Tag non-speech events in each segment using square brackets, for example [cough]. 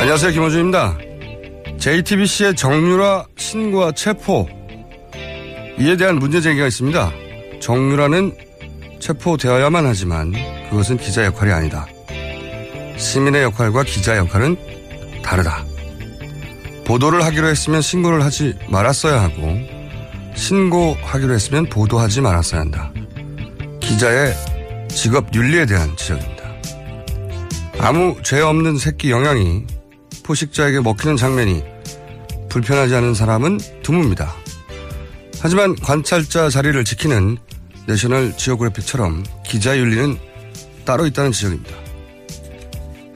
안녕하세요 김호준입니다. JTBC의 정유라 신고와 체포 이에 대한 문제 제기가 있습니다. 정유라는 체포되어야만 하지만 그것은 기자 역할이 아니다. 시민의 역할과 기자 역할은 다르다. 보도를 하기로 했으면 신고를 하지 말았어야 하고 신고하기로 했으면 보도하지 말았어야 한다. 기자의 직업 윤리에 대한 지적입니다. 아무 죄 없는 새끼 영향이 포식자에게 먹히는 장면이 불편하지 않은 사람은 드뭅니다. 하지만 관찰자 자리를 지키는 내셔널 지오그래픽처럼 기자 윤리는 따로 있다는 지적입니다.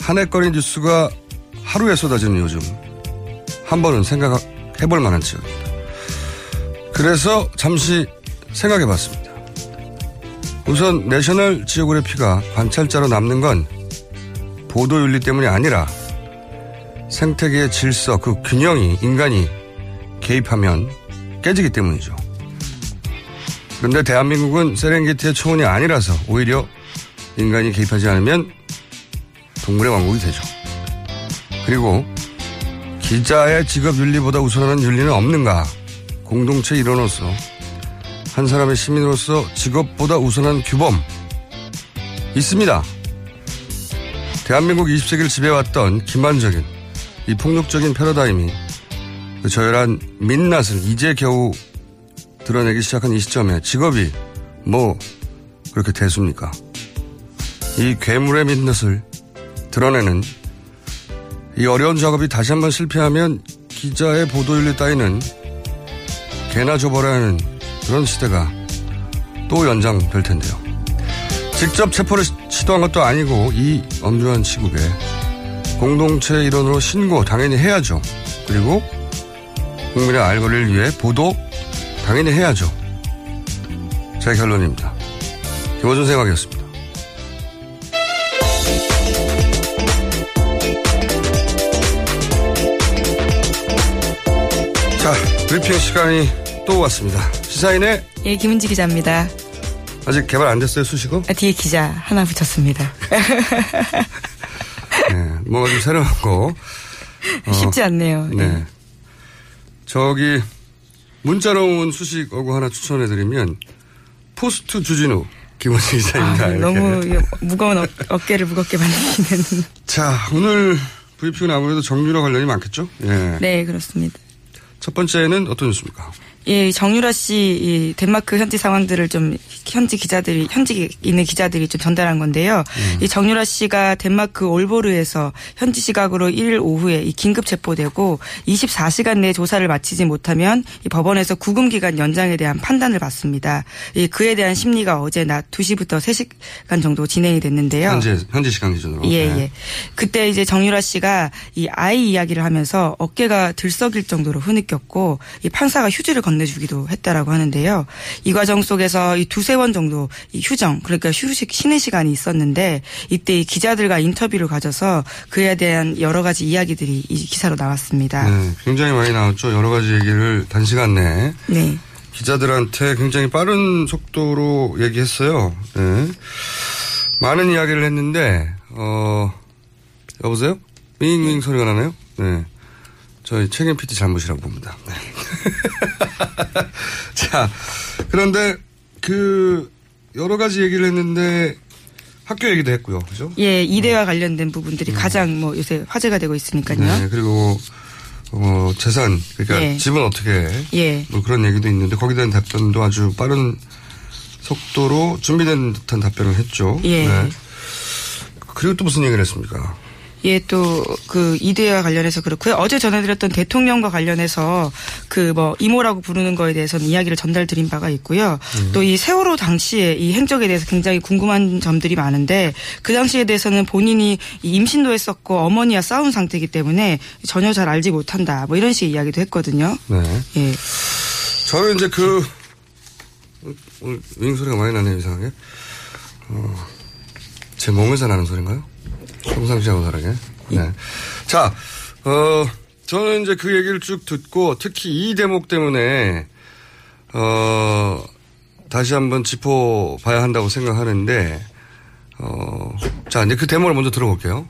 한 해거리 뉴스가 하루에 쏟아지는 요즘 한 번은 생각해 볼 만한 지역입니다. 그래서 잠시 생각해 봤습니다. 우선 내셔널 지오그래피가 관찰자로 남는 건 보도윤리 때문이 아니라 생태계의 질서, 그 균형이 인간이 개입하면 깨지기 때문이죠. 그런데 대한민국은 세렝게티의 초원이 아니라서 오히려 인간이 개입하지 않으면 동물의 왕국이 되죠. 그리고 기자의 직업 윤리보다 우선하는 윤리는 없는가? 공동체 일원으로서 한 사람의 시민으로서 직업보다 우선한 규범 있습니다. 대한민국 20세기를 지배해왔던 기만적인 이 폭력적인 패러다임이 그 저열한 민낯을 이제 겨우 드러내기 시작한 이 시점에 직업이 뭐 그렇게 대수입니까? 이 괴물의 민낯을 드러내는 이 어려운 작업이 다시 한번 실패하면 기자의 보도윤리 따위는 개나 줘버려야 하는 그런 시대가 또 연장될 텐데요. 직접 체포를 시도한 것도 아니고 이 엄중한 시국에 공동체 일원으로 신고 당연히 해야죠. 그리고 국민의 알 권리를 위해 보도 당연히 해야죠. 제 결론입니다. 김호준 생각이었습니다. 브리핑 시간이 또 왔습니다. 시사인의 예, 김은지 기자입니다. 아직 개발 안 됐어요, 수식어? 아, 뒤에 기자 하나 붙였습니다. [laughs] 네, 뭔가 좀 새로운 거. [laughs] 어, 쉽지 않네요. 네. 네. 저기, 문자로 온 수식어구 하나 추천해드리면, 포스트 주진우, 김원희 기자입니다. 아. 너무 무거운 어, 어깨를 무겁게 만드시는. [laughs] 자, 오늘 브리핑은 아무래도 정유라 관련이 많겠죠? 예. 네, 그렇습니다. 첫 번째는 어떤 뉴스입니까? 예, 정유라 씨, 이 덴마크 현지 상황들을 좀 현지 기자들이, 현지 있는 기자들이 좀 전달한 건데요. 음. 이 정유라 씨가 덴마크 올보르에서 현지 시각으로 1일 오후에 이 긴급 체포되고 24시간 내에 조사를 마치지 못하면 이 법원에서 구금 기간 연장에 대한 판단을 받습니다. 이 그에 대한 심리가 어제 낮 2시부터 3시간 정도 진행이 됐는데요. 현재 현지 시간 기준으로. 예, 네. 예. 그때 이제 정유라 씨가 이 아이 이야기를 하면서 어깨가 들썩일 정도로 흐느 꼈고 이 판사가 휴지를 건네주기도 했다라고 하는데요. 이 과정 속에서 이 두세 번 정도 이 휴정 그러니까 휴식 쉬는 시간이 있었는데 이때 이 기자들과 인터뷰를 가져서 그에 대한 여러 가지 이야기들이 이 기사로 나왔습니다. 네, 굉장히 많이 나왔죠. 여러 가지 얘기를 단시간 내에 네. 기자들한테 굉장히 빠른 속도로 얘기했어요. 네. 많은 이야기를 했는데 어 여보세요? 윙윙 소리가 나나요? 네. 저희 책임 PT 잘못이라고 봅니다. 네. [laughs] 자, 그런데 그 여러 가지 얘기를 했는데 학교 얘기도 했고요. 그죠? 예, 이대와 관련된 부분들이 가장 뭐 요새 화제가 되고 있으니까요. 음. 네, 그리고 어, 재산 그러니까 예. 집은 어떻게 해? 예. 뭐 그런 얘기도 있는데 거기에 대한 답변도 아주 빠른 속도로 준비된 듯한 답변을 했죠. 네. 예. 그리고 또 무슨 얘기를 했습니까? 예, 또, 그, 이대와 관련해서 그렇고요. 어제 전해드렸던 대통령과 관련해서 그 뭐, 이모라고 부르는 거에 대해서는 이야기를 전달드린 바가 있고요. 음. 또이 세월호 당시에 이 행적에 대해서 굉장히 궁금한 점들이 많은데 그 당시에 대해서는 본인이 이 임신도 했었고 어머니와 싸운 상태이기 때문에 전혀 잘 알지 못한다. 뭐 이런 식의 이야기도 했거든요. 네. 예. 저는 이제 그 오늘 윙 소리가 많이 나네요 이상하게. 어, 제 몸에서 나는 소리인가요? 평상시하고 다르게. 네. 자, 어, 저는 이제 그 얘기를 쭉 듣고 특히 이 대목 때문에 어, 다시 한번 짚어봐야 한다고 생각하는데 어, 자 이제 그 대목을 먼저 들어볼게요.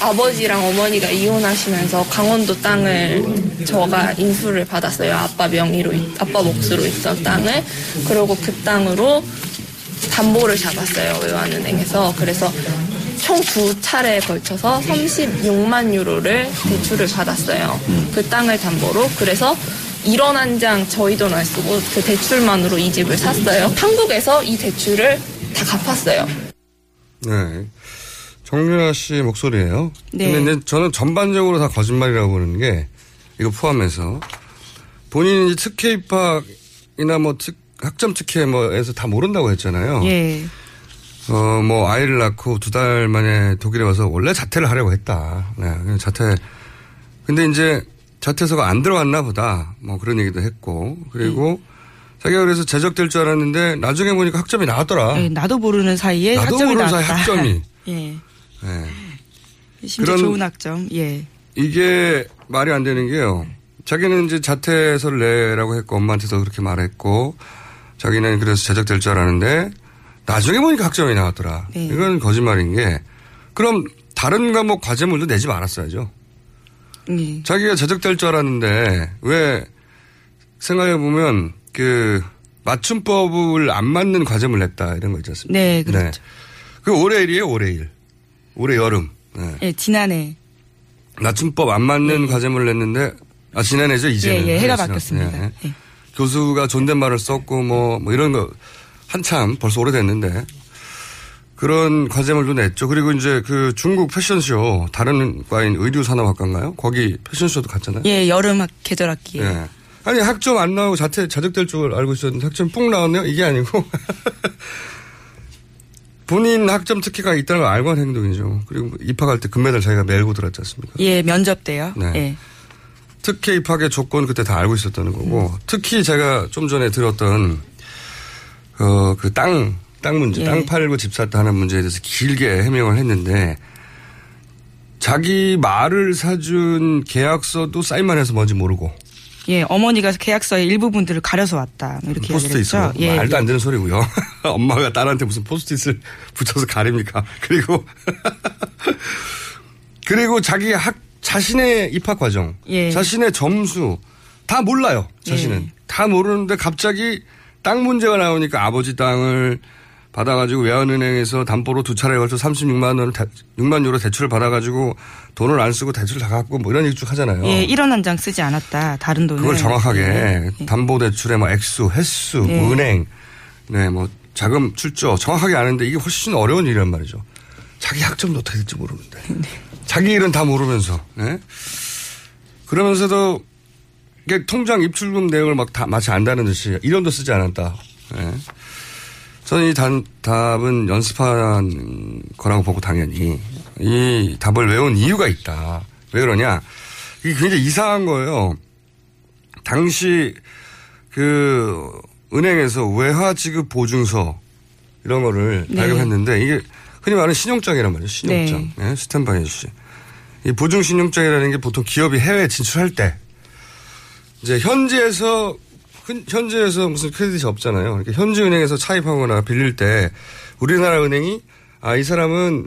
아버지랑 어머니가 이혼하시면서 강원도 땅을 저가 인수를 받았어요. 아빠 명의로, 있- 아빠 몫으로 있던 땅을. 그리고 그 땅으로 담보를 잡았어요. 외환은행에서. 그래서 총 두 차례에 걸쳐서 36만 유로를 대출을 받았어요. 그 땅을 담보로. 그래서 1원 한 장 저희 돈 안 쓰고 그 대출만으로 이 집을 샀어요. 한국에서 이 대출을 다 갚았어요. 네. 정윤아 씨 목소리예요. 네. 근데 이제 저는 전반적으로 다 거짓말이라고 보는 게 이거 포함해서 본인이 특혜 입학이나 뭐 특, 학점 특혜 뭐에서 다 모른다고 했잖아요. 예. 어, 뭐 아이를 낳고 두 달 만에 독일에 와서 원래 자퇴를 하려고 했다. 네. 자퇴. 근데 이제 자퇴서가 안 들어왔나 보다. 뭐 그런 얘기도 했고. 그리고 자기가 그래서 제적될 줄 알았는데 나중에 보니까 학점이 나왔더라. 예, 나도 모르는 사이에 나도 학점이 모르는 나왔다. 사이에 학점이. [laughs] 예. 네. 심지어 좋은 학점. 예. 이게 말이 안 되는 게요. 자기는 이제 자퇴서를 내라고 했고 엄마한테도 그렇게 말했고 자기는 그래서 제적될 줄 알았는데 나중에 보니까 학점이 나왔더라. 네. 이건 거짓말인 게 그럼 다른 과목 과제물도 내지 말았어야죠. 예. 자기가 제적될 줄 알았는데 왜 생각해 보면 그 맞춤법을 안 맞는 과제물 냈다 이런 거 있지 않습니까? 네, 그렇죠. 그 올해 일이에요, 올해 일. 올해 여름. 네. 예, 지난해. 맞춤법 안 맞는 과제물을 냈는데 아 지난해죠 이제는 예, 예, 해가 네, 바뀌었습니다. 예. 예. 교수가 존댓말을 썼고 뭐, 뭐 이런 거 한참 벌써 오래됐는데 그런 과제물도 냈죠. 그리고 이제 그 중국 패션쇼 다른 과인 의류산업학과인가요? 거기 패션쇼도 갔잖아요. 예, 여름 학, 계절 학기에. 예. 아니 학점 안 나오고 자퇴 자적될 줄 알고 있었는데 학점 뿡 나왔네요. 이게 아니고 [laughs] 본인 학점 특혜가 있다는 걸 알고 한 행동이죠. 그리고 입학할 때 금메달 자기가 메고 들었지 않습니까? 예, 면접 때요. 네. 예. 특혜 입학의 조건 그때 다 알고 있었다는 거고 특히 제가 좀 전에 들었던 어그땅땅 문제 예. 땅 팔고 집 샀다 하는 문제에 대해서 길게 해명을 했는데 자기 말을 사준 계약서도 사인만 해서 뭔지 모르고 예, 어머니가 계약서의 일부분들을 가려서 왔다. 뭐 이렇게 포스트 있어 했죠. 예. 말도 안 되는 소리고요. [laughs] 엄마가 딸한테 무슨 포스트잇을 붙여서 가립니까? [laughs] 그리고 [laughs] 그리고 자기 학 자신의 입학 과정, 예. 자신의 점수 다 몰라요. 자신은 예. 다 모르는데 갑자기 땅 문제가 나오니까 아버지 땅을 받아가지고 외환은행에서 담보로 두 차례에 걸쳐 36만 원, 6만 유로 대출을 받아가지고 돈을 안 쓰고 대출 다 갚고 뭐 이런 얘기 쭉 하잖아요. 예, 1원 한 장 쓰지 않았다. 다른 돈을. 그걸 정확하게 예. 담보 대출의 뭐 액수, 횟수, 예. 뭐 은행, 네, 뭐 자금 출조 정확하게 아는데 이게 훨씬 어려운 일이란 말이죠. 자기 학점도 어떻게 될지 모르는데. [laughs] 자기 일은 다 모르면서, 네? 그러면서도 이게 통장 입출금 내역을 막 다 마치 안다는 듯이 1원도 쓰지 않았다. 네. 저는 이 단, 답은 연습한 거라고 보고 당연히 이 답을 외운 이유가 있다. 왜 그러냐. 이게 굉장히 이상한 거예요. 당시 그 은행에서 외화 지급 보증서 이런 거를 네. 발급했는데 이게 흔히 말하는 신용장이란 말이에요. 신용장. 네. 스탠바이 씨. 이 보증 신용장이라는 게 보통 기업이 해외 진출할 때 이제 현지에서 흔- 현지에서 무슨 크레딧이 없잖아요. 그러니까 현지 은행에서 차입하거나 빌릴 때 우리나라 은행이 아 이 사람은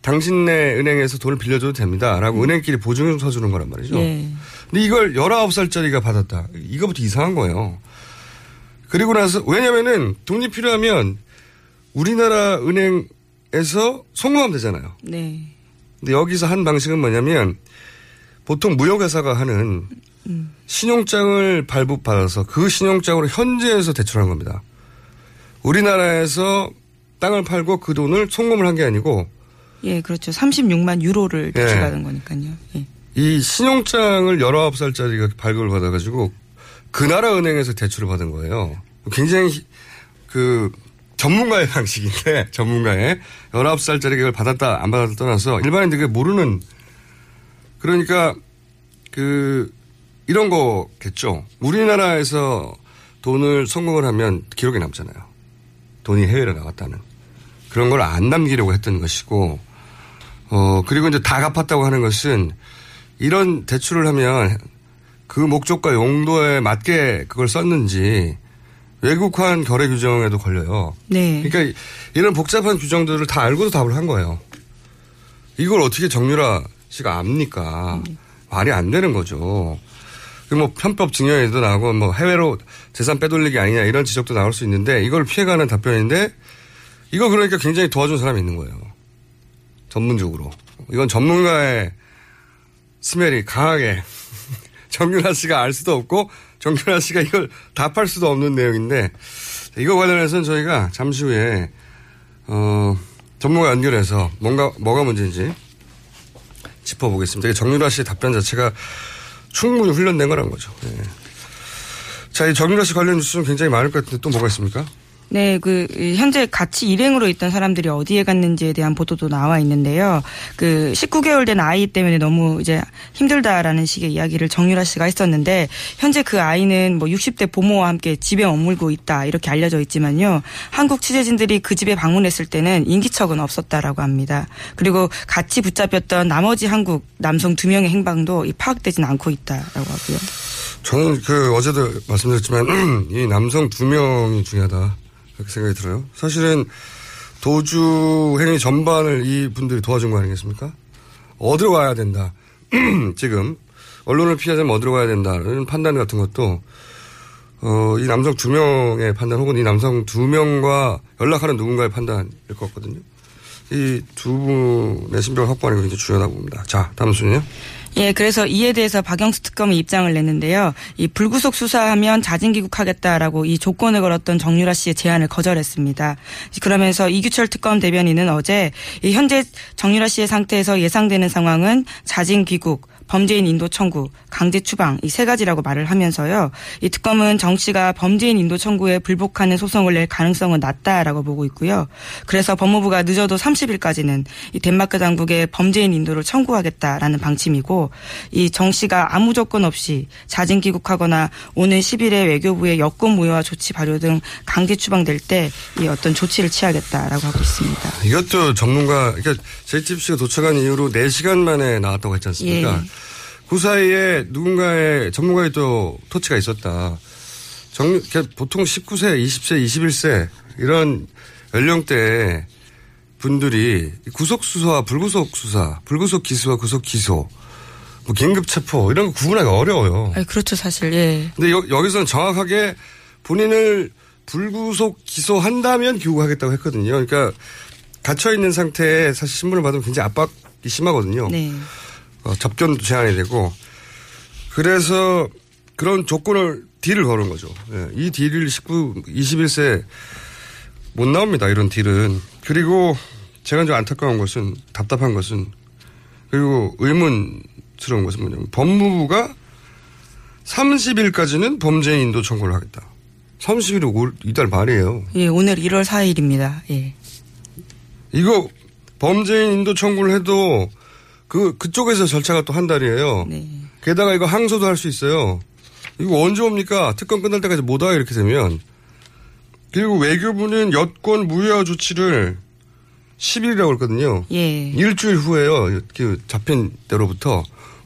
당신네 은행에서 돈을 빌려줘도 됩니다라고 은행끼리 보증을 서주는 거란 말이죠. 예. 근데 이걸 19살짜리가 받았다. 이거부터 이상한 거예요. 그리고 나서, 왜냐면은 돈이 필요하면 우리나라 은행에서 송금하면 되잖아요. 네. 근데 여기서 한 방식은 뭐냐면 보통 무역회사가 하는 음. 신용장을 발급받아서 그 신용장으로 현지에서 대출한 겁니다. 우리나라에서 땅을 팔고 그 돈을 송금을 한 게 아니고 예, 그렇죠. 36만 유로를 예. 대출받은 거니까요. 예. 이 신용장을 19살짜리가 발급을 받아가지고 그 나라 은행에서 대출을 받은 거예요. 굉장히 그 전문가의 [laughs] 방식인데 전문가의 19살짜리가 이걸 받았다 안 받았다 떠나서 일반인들이 모르는 그러니까 그 이런 거겠죠. 우리나라에서 돈을 송금을 하면 기록에 남잖아요. 돈이 해외로 나갔다는. 그런 걸 안 남기려고 했던 것이고, 어, 그리고 이제 다 갚았다고 하는 것은 이런 대출을 하면 그 목적과 용도에 맞게 그걸 썼는지 외국환 거래 규정에도 걸려요. 네. 그러니까 이런 복잡한 규정들을 다 알고도 답을 한 거예요. 이걸 어떻게 정유라 씨가 압니까? 말이 안 되는 거죠. 그뭐 편법 증여에도 나오고 뭐 해외로 재산 빼돌리기 아니냐 이런 지적도 나올 수 있는데 이걸 피해가는 답변인데 이거 그러니까 굉장히 도와준 사람이 있는 거예요. 전문적으로. 이건 전문가의 스멜이 강하게 정윤아 씨가 알 수도 없고 정윤아 씨가 이걸 답할 수도 없는 내용인데 이거 관련해서는 저희가 잠시 후에 어, 전문가 연결해서 뭔가 뭐가 문제인지 짚어보겠습니다. 정윤아 씨의 답변 자체가 충분히 훈련된 거란 거죠. 예. 자, 이 정윤아 씨 관련 뉴스는 굉장히 많을 것 같은데 또 뭐가 있습니까? 네, 그 이, 현재 같이 일행으로 있던 사람들이 어디에 갔는지에 대한 보도도 나와 있는데요. 그 19개월 된 아이 때문에 너무 이제 힘들다라는 식의 이야기를 정유라 씨가 했었는데 현재 그 아이는 뭐 60대 부모와 함께 집에 머물고 있다 이렇게 알려져 있지만요. 한국 취재진들이 그 집에 방문했을 때는 인기척은 없었다라고 합니다. 그리고 같이 붙잡혔던 나머지 한국 남성 두 명의 행방도 이 파악되지는 않고 있다라고 하고요. 저는 그 어제도 말씀드렸지만 [clears throat] 이 남성 두 명이 중요하다 그렇게 생각이 들어요. 사실은 도주 행위 전반을 이 분들이 도와준 거 아니겠습니까? 어디로 가야 된다. [clears throat] 지금 언론을 피하자면 어디로 가야 된다는 판단 같은 것도 어, 이 남성 두 명의 판단 혹은 이 남성 두 명과 연락하는 누군가의 판단일 것 같거든요. 이 두 분의 신병을 확보하는 게 굉장히 중요하다고 봅니다. 자, 다음 순위요. 예, 그래서 이에 대해서 박영수 특검이 입장을 냈는데요. 이 불구속 수사하면 자진 귀국하겠다라고 이 조건을 걸었던 정유라 씨의 제안을 거절했습니다. 그러면서 이규철 특검 대변인은 어제 이 현재 정유라 씨의 상태에서 예상되는 상황은 자진 귀국, 범죄인 인도 청구, 강제 추방 이 세 가지라고 말을 하면서요. 이 특검은 정 씨가 범죄인 인도 청구에 불복하는 소송을 낼 가능성은 낮다라고 보고 있고요. 그래서 법무부가 늦어도 30일까지는 이 덴마크 당국에 범죄인 인도를 청구하겠다라는 방침이고 이 정 씨가 아무 조건 없이 자진 귀국하거나 오는 10일에 외교부의 여권 무효화 조치 발효 등 강제 추방될 때 이 어떤 조치를 취하겠다라고 하고 있습니다. 이것도 전문가, 그러니까 JTBC가 도착한 이후로 4시간 만에 나왔다고 했지 않습니까? 예. 그 사이에 누군가의 전문가의 또 토치가 있었다. 정, 그러니까 보통 19세, 20세, 21세 이런 연령대 분들이 구속 수사와 불구속 수사, 불구속 기소와 구속 기소, 뭐 긴급 체포 이런 거 구분하기 어려워요. 아, 그렇죠, 사실. 예. 근데 여, 여기서는 정확하게 본인을 불구속 기소한다면 귀국하겠다고 했거든요. 그러니까 갇혀 있는 상태에 사실 신문을 받으면 굉장히 압박이 심하거든요. 네. 어, 접견도 제한이 되고 그래서 그런 조건을 딜을 거는 거죠. 예, 이 딜을 19, 21세 못 나옵니다. 이런 딜은. 그리고 제가 좀 안타까운 것은 답답한 것은 그리고 의문스러운 것은 뭐냐면 법무부가 30일까지는 범죄인 인도 청구를 하겠다. 30일이 올, 이달 말이에요. 예, 오늘 1월 4일입니다. 예. 이거 범죄인 인도 청구를 해도 그, 그쪽에서 절차가 또 한 달이에요. 네. 게다가 이거 항소도 할 수 있어요. 이거 언제 옵니까? 특검 끝날 때까지 못 와, 이렇게 되면. 그리고 외교부는 여권 무효화 조치를 10일이라고 했거든요. 예. 일주일 후에요. 그 잡힌 때로부터.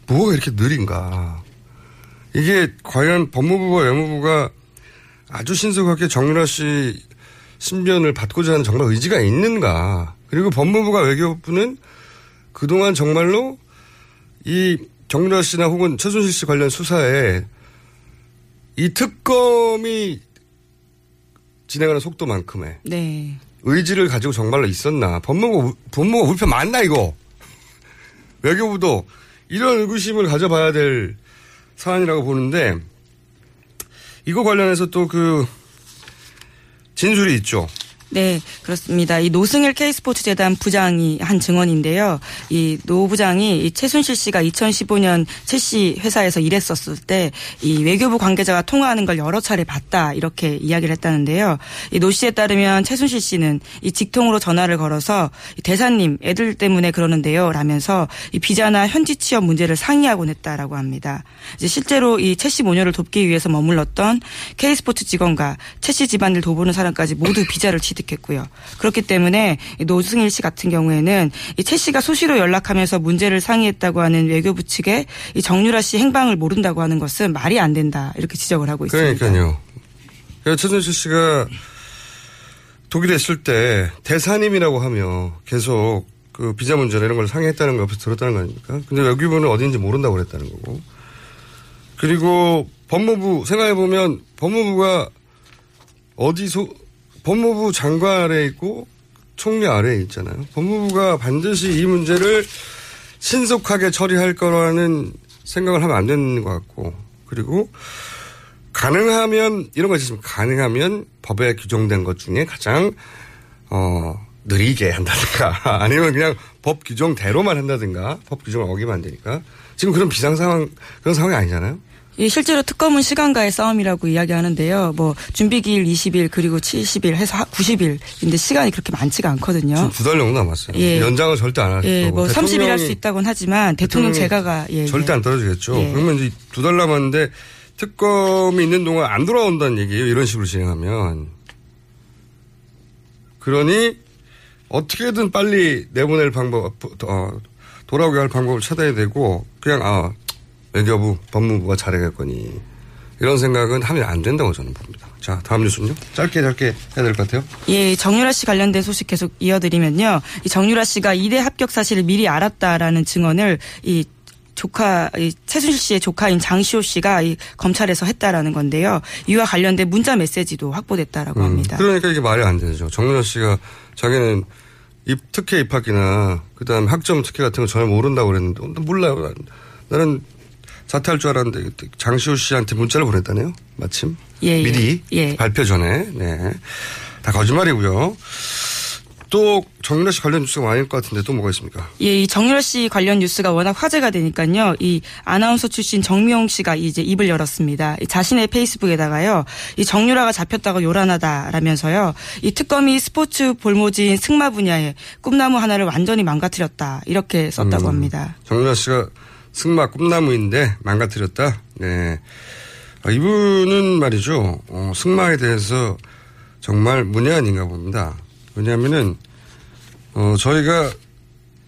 뭐가 이렇게 느린가. 이게 과연 법무부와 외무부가 아주 신속하게 정유라 씨 신변을 받고자 하는 정말 의지가 있는가. 그리고 법무부가 외교부는 그동안 정말로 이 정유라 씨나 혹은 최순실 씨 관련 수사에 이 특검이 진행하는 속도만큼의 네. 의지를 가지고 정말로 있었나. 법무부, 법무부가 우리 편 맞나, 이거? [laughs] 외교부도 이런 의구심을 가져봐야 될 사안이라고 보는데, 이거 관련해서 또 그, 진술이 있죠. 네, 그렇습니다. 이 노승일 K스포츠 재단 부장이 한 증언인데요. 이 노 부장이 이 최순실 씨가 2015년 최씨 회사에서 일했었을 때 이 외교부 관계자가 통화하는 걸 여러 차례 봤다 이렇게 이야기를 했다는데요. 이 노 씨에 따르면 최순실 씨는 이 직통으로 전화를 걸어서 이 대사님 애들 때문에 그러는데요 라면서 이 비자나 현지 취업 문제를 상의하곤 했다라고 합니다. 이제 실제로 이 최씨 모녀를 돕기 위해서 머물렀던 K스포츠 직원과 최씨 집안을 돌보는 사람까지 모두 비자를 취득 했고요. 그렇기 때문에 노승일 씨 같은 경우에는 최 씨가 수시로 연락하면서 문제를 상의했다고 하는 외교부 측에 이 정유라 씨 행방을 모른다고 하는 것은 말이 안 된다 이렇게 지적을 하고 있습니다. 그러니까요. 그러니까 최순실 씨가 독일에 있을 때 대사님이라고 하며 계속 그 비자 문제나 이런 걸 상의했다는 거 옆에서 들었다는 거 아닙니까? 근데 외교부는 어딘지 모른다고 그랬다는 거고. 그리고 법무부 생각해보면 법무부가 어디 소, 법무부 장관 아래에 있고 총리 아래에 있잖아요. 법무부가 반드시 이 문제를 신속하게 처리할 거라는 생각을 하면 안 되는 것 같고 그리고 가능하면 이런 거 있습니다. 가능하면 법에 규정된 것 중에 가장 어 느리게 한다든가 [laughs] 아니면 그냥 법 규정대로만 한다든가 법 규정을 어기면 안 되니까 지금 그런 비상 상황 그런 상황이 아니잖아요. 예, 실제로 특검은 시간과의 싸움이라고 이야기하는데요. 뭐 준비기일 20일 그리고 70일 해서 90일인데 시간이 그렇게 많지가 않거든요. 두달 정도 남았어요. 예. 연장을 절대 안 하실 예, 거고. 뭐 30일 할 수 있다고는 하지만 대통령 제가가 예, 절대 예. 안 떨어지겠죠. 예. 그러면 이제 두 달 남았는데 특검이 있는 동안 안 돌아온다는 얘기예요. 이런 식으로 진행하면. 그러니 어떻게든 빨리 내보낼 방법, 어, 돌아오게 할 방법을 찾아야 되고 그냥 아 외교부, 법무부가 잘해겠거니 이런 생각은 하면 안 된다고 저는 봅니다. 자, 다음 뉴스는요. 짧게 짧게 해야 될 것 같아요. 예, 정유라 씨 관련된 소식 계속 이어드리면요. 이 정유라 씨가 이대 합격 사실을 미리 알았다라는 증언을 이 조카, 이 최순실 씨의 조카인 장시호 씨가 이 검찰에서 했다라는 건데요. 이와 관련된 문자 메시지도 확보됐다라고 음, 합니다. 그러니까 이게 말이 안 되죠. 정윤아 씨가 자기는 입 특혜 입학이나 그다음 학점 특혜 같은 거 전혀 모른다고 그랬는데 어, 나 몰라요. 난- 나는 자퇴할 줄 알았는데 장시호 씨한테 문자를 보냈다네요. 마침 예, 예. 미리 예. 발표 전에 네. 다 거짓말이고요. 또 정윤아 씨 관련 뉴스가 많을 것 같은데 또 뭐가 있습니까? 예, 이 정유라 씨 관련 뉴스가 워낙 화제가 되니까요. 이 아나운서 출신 정미용 씨가 이제 입을 열었습니다. 이 자신의 페이스북에다가요. 이 정유라가 잡혔다고 요란하다라면서요. 이 특검이 스포츠 볼모지인 승마 분야에 꿈나무 하나를 완전히 망가뜨렸다. 이렇게 썼다고 음. 합니다. 정윤아 씨가 승마 꿈나무인데 망가뜨렸다. 네. 아, 이분은 말이죠. 어, 승마에 대해서 정말 문외한인가 봅니다. 왜냐하면은 어, 저희가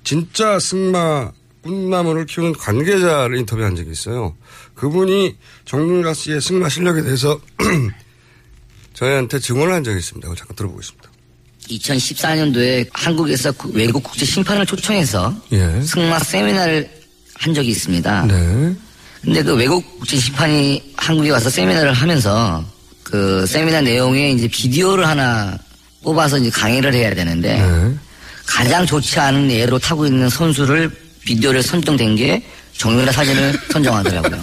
진짜 승마 꿈나무를 키우는 관계자를 인터뷰한 적이 있어요. 그분이 정윤아 씨의 승마 실력에 대해서 [clears throat] 저희한테 증언을 한 적이 있습니다. 잠깐 들어보겠습니다. 2014년도에 한국에서 그 외국 국제 심판을 초청해서 예. 승마 세미나를 한 적이 있습니다. 네. 근데 그 외국 심판이 한국에 와서 세미나를 하면서 그 세미나 내용에 이제 비디오를 하나 뽑아서 이제 강의를 해야 되는데 네. 가장 좋지 않은 예로 타고 있는 선수를 비디오를 선정된 게 정유라 사진을 [laughs] 선정하더라고요.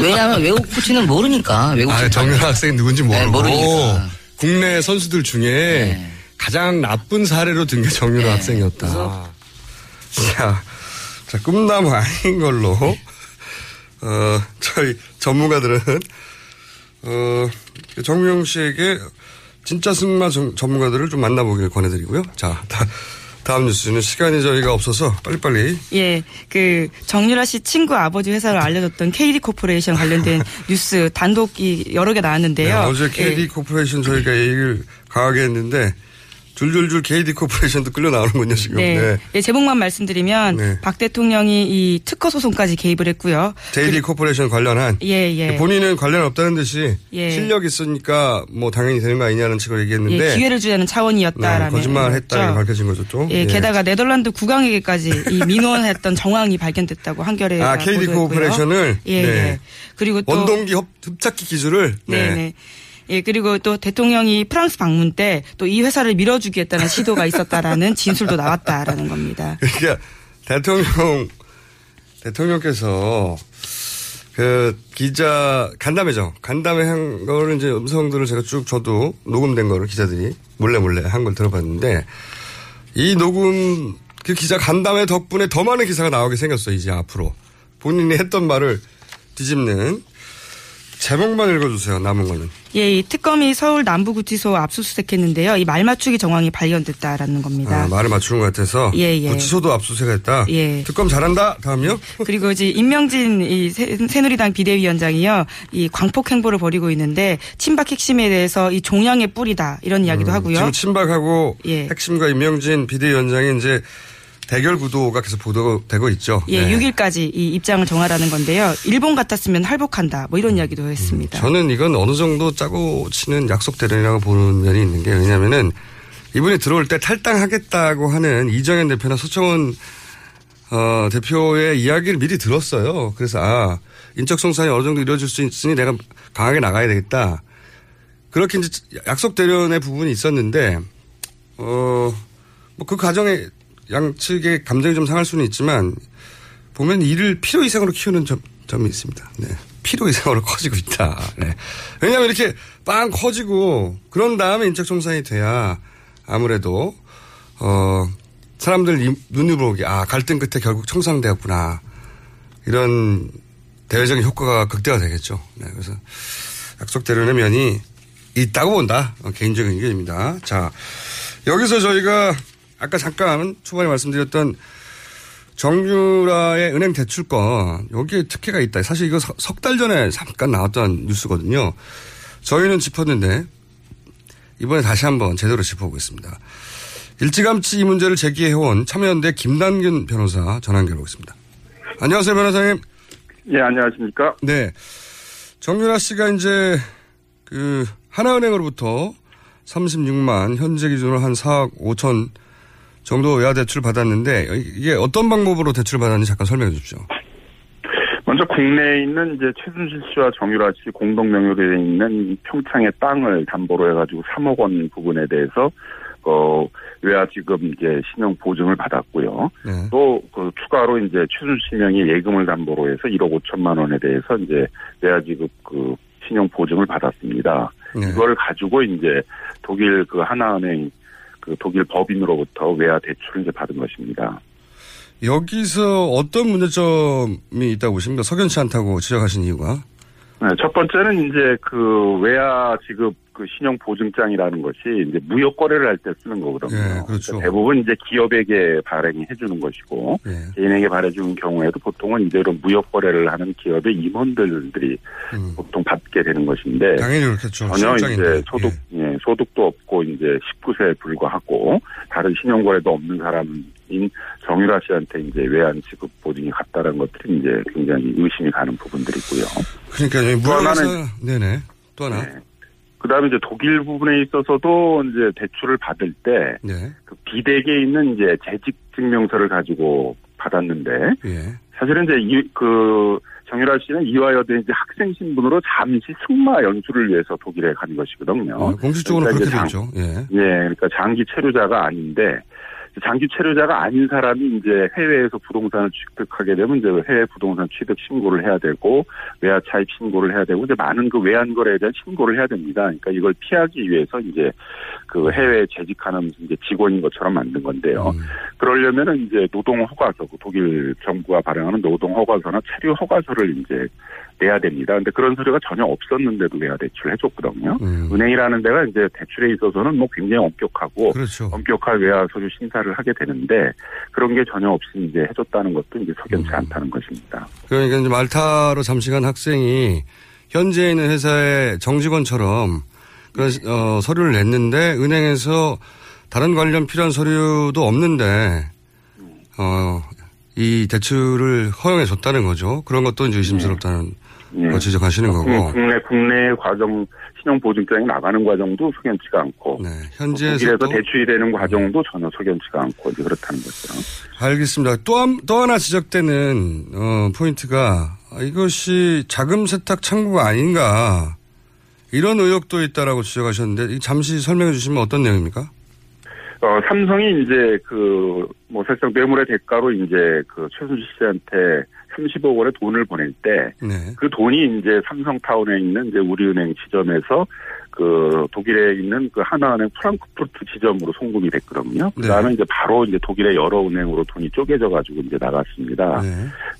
왜냐하면 외국 코치는 모르니까 외국 아, 정유라 학생이 누군지 모르고 네, 모르니까. 국내 선수들 중에 가장 나쁜 사례로 든 게 정유라 학생이었다. 자, 자, 꿈나무 아닌 걸로 어, 저희 전문가들은 어, 정명 씨에게 진짜 승마 전- 전문가들을 좀 만나보기를 권해드리고요. 자, 다, 다음 뉴스는 시간이 저희가 없어서 빨리빨리 예, 그 정유라 씨 친구 아버지 회사를 알려줬던 KD 코퍼레이션 관련된 [laughs] 뉴스 단독이 여러 개 나왔는데요. 네, 어제 예. KD 코퍼레이션 저희가 얘기를 강하게 했는데 줄줄줄 KD 코퍼레이션도 끌려 나오는군요 지금. 네. 네. 예, 제목만 말씀드리면 네. 박 대통령이 이 특허 소송까지 개입을 했고요. KD 코퍼레이션 관련한 예, 예. 본인은 관련 없다는 듯이 예. 실력 있으니까 뭐 당연히 되는 거 아니냐는 식으로 얘기했는데 예, 기회를 주자는 차원이었다라는 네, 거짓말 했다는 게 밝혀진 거죠 또. 예, 게다가 네덜란드 국왕에게까지 이 민원했던 [laughs] 정황이 발견됐다고 한겨레 아 KD 코퍼레이션을 예, 네. 예. 그리고 또 원동기 협, 흡착기 기술을 네, 네. 예, 그리고 또 대통령이 프랑스 방문 때 또 이 회사를 밀어주겠다는 시도가 있었다라는 [laughs] 진술도 나왔다라는 겁니다. 그러니까 대통령 대통령께서 그 기자 간담회죠. 간담회 한 거를 이제 음성들을 제가 쭉 저도 녹음된 거를 기자들이 몰래 몰래 한 걸 들어봤는데 이 녹음 그 기자 간담회 덕분에 더 많은 기사가 나오게 생겼어요. 이제 앞으로 본인이 했던 말을 뒤집는 제목만 읽어주세요. 남은 거는. 예, 이 특검이 서울 남부구치소 압수수색했는데요. 이 말 맞추기 정황이 발견됐다라는 겁니다. 아, 말을 맞추는 것 같아서 예, 예. 구치소도 압수수색했다. 예. 특검 잘한다. 다음요. 그리고 이제 임명진 이 새- 새누리당 비대위원장이요, 이 광폭 행보를 벌이고 있는데 친박 핵심에 대해서 이 종양의 뿌리다 이런 이야기도 하고요. 음, 지금 친박하고 예. 핵심과 임명진 비대위원장이 이제 대결 구도가 계속 보도되고 있죠. 예, 네. 6일까지 이 입장을 정하라는 건데요. 일본 같았으면 할복한다. 뭐 이런 이야기도 했습니다. 저는 이건 어느 정도 짜고 치는 약속 대련이라고 보는 면이 있는 게 왜냐면은 이분이 들어올 때 탈당하겠다고 하는 이정현 대표나 서청원 어, 대표의 이야기를 미리 들었어요. 그래서 아 인적 성산이 어느 정도 이루어질 수 있으니 내가 강하게 나가야 되겠다. 그렇게 이제 약속 대련의 부분이 있었는데 어 뭐 그 과정에 양측의 감정이 좀 상할 수는 있지만 보면 이를 필요 이상으로 키우는 점, 점이 있습니다. 네. 필요 이상으로 [laughs] 커지고 있다. 네. 왜냐하면 이렇게 빵 커지고 그런 다음에 인적 정산이 돼야 아무래도 어 사람들 이- 눈으로 보기 아 갈등 끝에 결국 청산되었구나 이런 대외적인 효과가 극대화되겠죠. 네. 그래서 약속대로의 면이 있다고 본다. 어, 개인적인 의견입니다. 자 여기서 저희가 아까 잠깐 초반에 말씀드렸던 정유라의 은행 대출권 여기에 특혜가 있다. 사실 이거 석 달 전에 잠깐 나왔던 뉴스거든요. 저희는 짚었는데 이번에 다시 한번 제대로 짚어보겠습니다. 일찌감치 이 문제를 제기해온 참여연대 김단균 변호사 전화 연결하고 있습니다. 안녕하세요 변호사님. 예, 안녕하십니까? 네. 정유라 씨가 이제 그 하나은행으로부터 36만 현재 기준으로 한 4억 5천 정도 외화 대출 받았는데 이게 어떤 방법으로 대출 받았는지 잠깐 설명해 주십시오. 먼저 국내에 있는 이제 최순실 씨와 정유라 씨 공동 명의로 되어 있는 평창의 땅을 담보로 해가지고 3억 원 부분에 대해서 어 외화 지급 이제 신용 보증을 받았고요. 네. 또그 추가로 이제 최순실 명의 예금을 담보로 해서 1억 5천만 원에 대해서 이제 외화 지급 그 신용 보증을 받았습니다. 네. 이걸 가지고 이제 독일 그 하나은행 그 독일 법인으로부터 외화 대출을 이제 받은 것입니다. 여기서 어떤 문제점이 있다고 보십니까? 석연치 않다고 지적하신 이유가? 네, 첫 번째는 이제 그 외화 지급 그 신용 보증장이라는 것이 이제 무역 거래를 할 때 쓰는 거거든요. 예, 그렇죠. 그러니까 대부분 이제 기업에게 발행해 주는 것이고 예. 개인에게 발해 주는 경우에도 보통은 이대로 무역 거래를 하는 기업의 임원들이 보통 받게 되는 것인데 음. 당연히 그렇겠죠. 전혀 실장인데. 이제 소득 예, 소득도 없고 이제 19세에 불과하고 다른 신용 거래도 없는 사람 인 정유라 씨한테 이제 외환 지급 보증이 갔다는 것들이 이제 굉장히 의심이 가는 부분들이고요. 그러니까 하나는 네네 또 하나 그다음에 이제 독일 부분에 있어서도 이제 대출을 받을 때 네. 그 비대기에 있는 이제 재직 증명서를 가지고 받았는데 예. 사실은 이제 이, 그 정유라 씨는 이화여대 이제 학생 신분으로 잠시 승마 연수를 위해서 독일에 간 것이거든요. 어, 공식적으로 그러니까 그렇게 이제 됐죠. 예. 예, 그러니까 장기 체류자가 아닌데 장기 체류자가 아닌 사람이 이제 해외에서 부동산을 취득하게 되면 이제 해외 부동산 취득 신고를 해야 되고 외화 차입 신고를 해야 되고 이제 많은 그 외환 거래에 대한 신고를 해야 됩니다. 그러니까 이걸 피하기 위해서 이제 그 해외에 재직하는 이제 직원인 것처럼 만든 건데요. 그러려면은 이제 노동 허가서 그 독일 정부가 발행하는 노동 허가서나 체류 허가서를 이제 내야 됩니다. 근데 그런 서류가 전혀 없었는데도 외화 대출을 해줬거든요. 은행이라는 데가 이제 대출에 있어서는 뭐 굉장히 엄격하고 그렇죠. 엄격한 외화 서류 심사를 하게 되는데 그런 게 전혀 없이 이제 해줬다는 것도 이제 석연치 않다는 것입니다. 그러니까 이제 말타로 잠시 간 학생이 현재 있는 회사의 정직원처럼 그런 어, 서류를 냈는데 은행에서 다른 관련 필요한 서류도 없는데 어, 이 대출을 허용해 줬다는 거죠. 그런 것도 이제 의심스럽다는 예. 거 지적하시는 거고. 국내 국내 과정 신용 보증장이 나가는 과정도 석연치가 않고 네, 독일에서 또- 대출이 되는 과정도 전혀 석연치가 않고 이제 그렇다는 거죠. 알겠습니다. 또, 한, 또 하나 지적되는 어, 포인트가 아, 이것이 자금 세탁 창구가 아닌가 이런 의혹도 있다라고 지적하셨는데 이 잠시 설명해 주시면 어떤 내용입니까? 어, 삼성이 이제 그, 뭐, 사실상 뇌물의 대가로 이제 그 최순실 씨한테 30억 원의 돈을 보낼 때, 네. 그 돈이 이제 삼성타운에 있는 이제 우리은행 지점에서 그 독일에 있는 그 하나은행 프랑크푸르트 지점으로 송금이 됐거든요. 그 다음에 이제 바로 이제 독일의 여러 은행으로 돈이 쪼개져 가지고 이제 나갔습니다.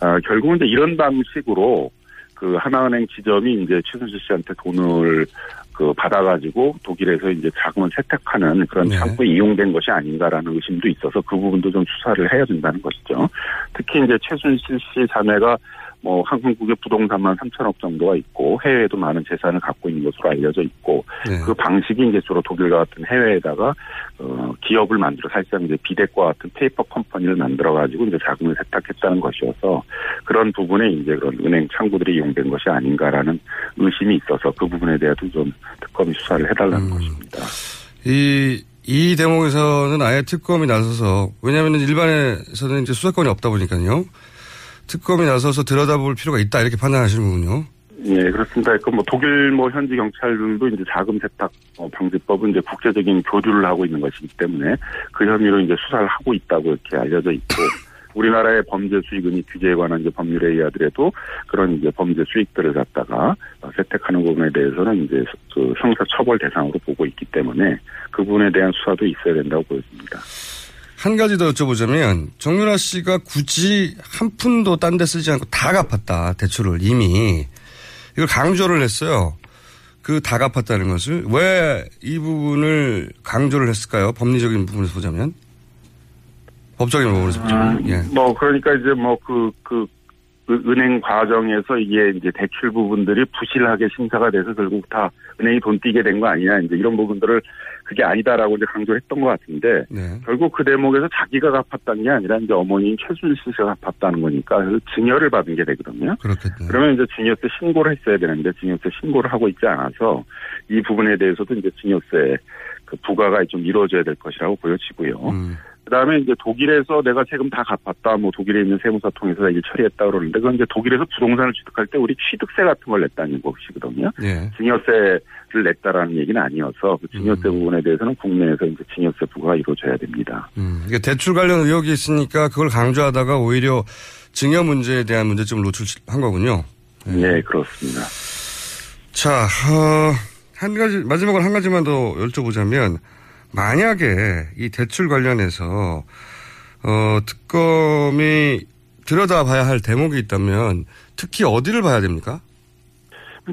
아, 결국은 이제 이런 방식으로 그 하나은행 지점이 이제 최순실 씨한테 돈을 그 받아가지고 독일에서 이제 자금을 세탁하는 그런 창구에 이용된 것이 아닌가라는 의심도 있어서 그 부분도 좀 수사를 해야 된다는 것이죠. 특히 이제 최순실 씨 자매가 뭐 한국의 부동산만 3천억 정도가 있고 해외에도 많은 재산을 갖고 있는 것으로 알려져 있고 그 방식이 이제 주로 독일과 같은 해외에다가 어 기업을 만들어 사실상 이제 비덱과 같은 페이퍼 컴퍼니를 만들어 가지고 이제 자금을 세탁했다는 것이어서 그런 부분에 이제 그런 은행 창구들이 이용된 것이 아닌가라는 의심이 있어서 그 부분에 대해서 좀 특검이 수사를 해달라는 것입니다. 이, 이 대목에서는 아예 특검이 나서서, 왜냐하면 일반에서는 이제 수사권이 없다 보니까요. 특검이 나서서 들여다볼 필요가 있다, 이렇게 판단하시는군요. 예, 그렇습니다. 그뭐 독일 뭐 현지 경찰들도 이제 자금 세탁 어, 방지법은 이제 국제적인 교류를 하고 있는 것이기 때문에 그 혐의로 이제 수사를 하고 있다고 이렇게 알려져 있고 [laughs] 우리나라의 범죄 수익은이 규제에 관한 이제 법률에 의하더라도 그런 이제 범죄 수익들을 갖다가 어, 세탁하는 부분에 대해서는 이제 그 형사 처벌 대상으로 보고 있기 때문에 그 부분에 대한 수사도 있어야 된다고 보여집니다. 한 가지 더 여쭤보자면, 정유라 씨가 굳이 한 푼도 딴 데 쓰지 않고 다 갚았다, 대출을 이미. 이걸 강조를 했어요. 그 다 갚았다는 것을. 왜 이 부분을 강조를 했을까요? 법리적인 부분에서 보자면. 법적인 부분에서 보자면. 예. 뭐 그러니까 이제 뭐 그그 은행 과정에서 이게 이제 대출 부분들이 부실하게 심사가 돼서 결국 다 은행이 돈 띄게 된 거 아니냐 이제 이런 부분들을 그게 아니다라고 이제 강조했던 것 같은데 네. 결국 그 대목에서 자기가 갚았다는 게 아니라 이제 어머니인 최순실 씨가 갚았다는 거니까 증여를 받은 게 되거든요. 그렇겠네. 그러면 이제 증여세 신고를 했어야 되는데 증여세 신고를 하고 있지 않아서 이 부분에 대해서도 이제 증여세 그 부과가 좀 이루어져야 될 것이라고 보여지고요. 그다음에 이제 독일에서 내가 세금 다 갚았다, 뭐 독일에 있는 세무사 통해서 일 처리했다 그러는데 그건 이제 독일에서 부동산을 취득할 때 우리 취득세 같은 걸 냈다는 것이거든요. 예. 증여세를 냈다라는 얘기는 아니어서 그 증여세 부분에 대해서는 국내에서 이제 증여세 부과가 이루어져야 됩니다. 음, 이게 대출 관련 의혹이 있으니까 그걸 강조하다가 오히려 증여 문제에 대한 문제점을 노출한 거군요. 네, 그렇습니다. 자, 어, 한 가지, 마지막으로 한 가지만 더 여쭤보자면, 만약에 이 대출 관련해서, 어, 특검이 들여다봐야 할 대목이 있다면, 특히 어디를 봐야 됩니까?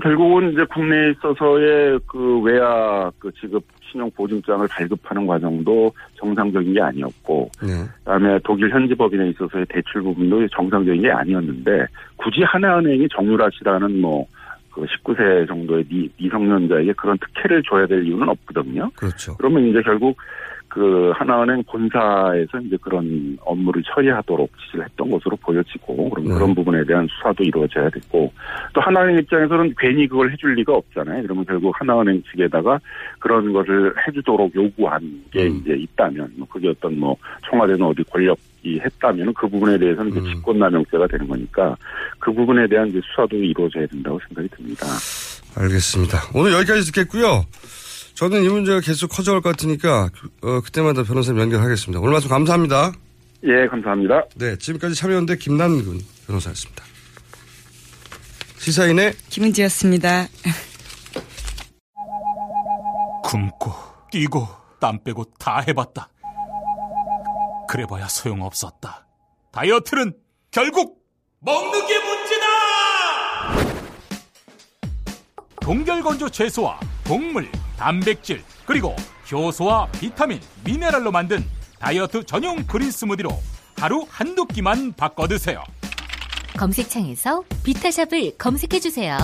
결국은 이제 국내에 있어서의 그 외야 그 지급 신용 보증장을 발급하는 과정도 정상적인 게 아니었고, 네. 그다음에 독일 현지 법인에 있어서의 대출 부분도 정상적인 게 아니었는데 굳이 하나은행이 정유라 씨라는 뭐 그 19세 정도의 미, 미성년자에게 그런 특혜를 줘야 될 이유는 없거든요. 그렇죠. 그러면 이제 결국 그 하나은행 본사에서 이제 그런 업무를 처리하도록 지시를 했던 것으로 보여지고 그럼 네. 그런 부분에 대한 수사도 이루어져야 됐고 또 하나은행 입장에서는 괜히 그걸 해줄 리가 없잖아요. 그러면 결국 하나은행 측에다가 그런 것을 해주도록 요구한 게 음. 이제 있다면 뭐 그게 어떤 뭐 청와대는 어디 권력 이 했다면 그 부분에 대해서는 이제 직권남용죄가 되는 거니까 그 부분에 대한 이제 수사도 이루어져야 된다고 생각이 듭니다. 알겠습니다. 오늘 여기까지 듣겠고요. 저는 이 문제가 계속 커져갈 것 같으니까 어, 그때마다 변호사님 연결하겠습니다. 오늘 말씀 감사합니다. 예, 감사합니다. 네, 지금까지 참여연대 김남근 변호사였습니다. 시사인의 김은지였습니다. 굶고 뛰고 땀 빼고 다 해봤다. 그래봐야 소용없었다. 다이어트는 결국 먹는 게 문제다! 동결건조 채소와 곡물, 단백질, 그리고 효소와 비타민, 미네랄로 만든 다이어트 전용 그린 스무디로 하루 한두 끼만 바꿔 드세요. 검색창에서 비타샵을 검색해 주세요.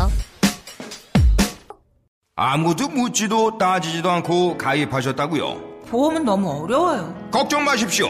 아무도 묻지도 따지지도 않고 가입하셨다고요? 보험은 너무 어려워요. 걱정 마십시오.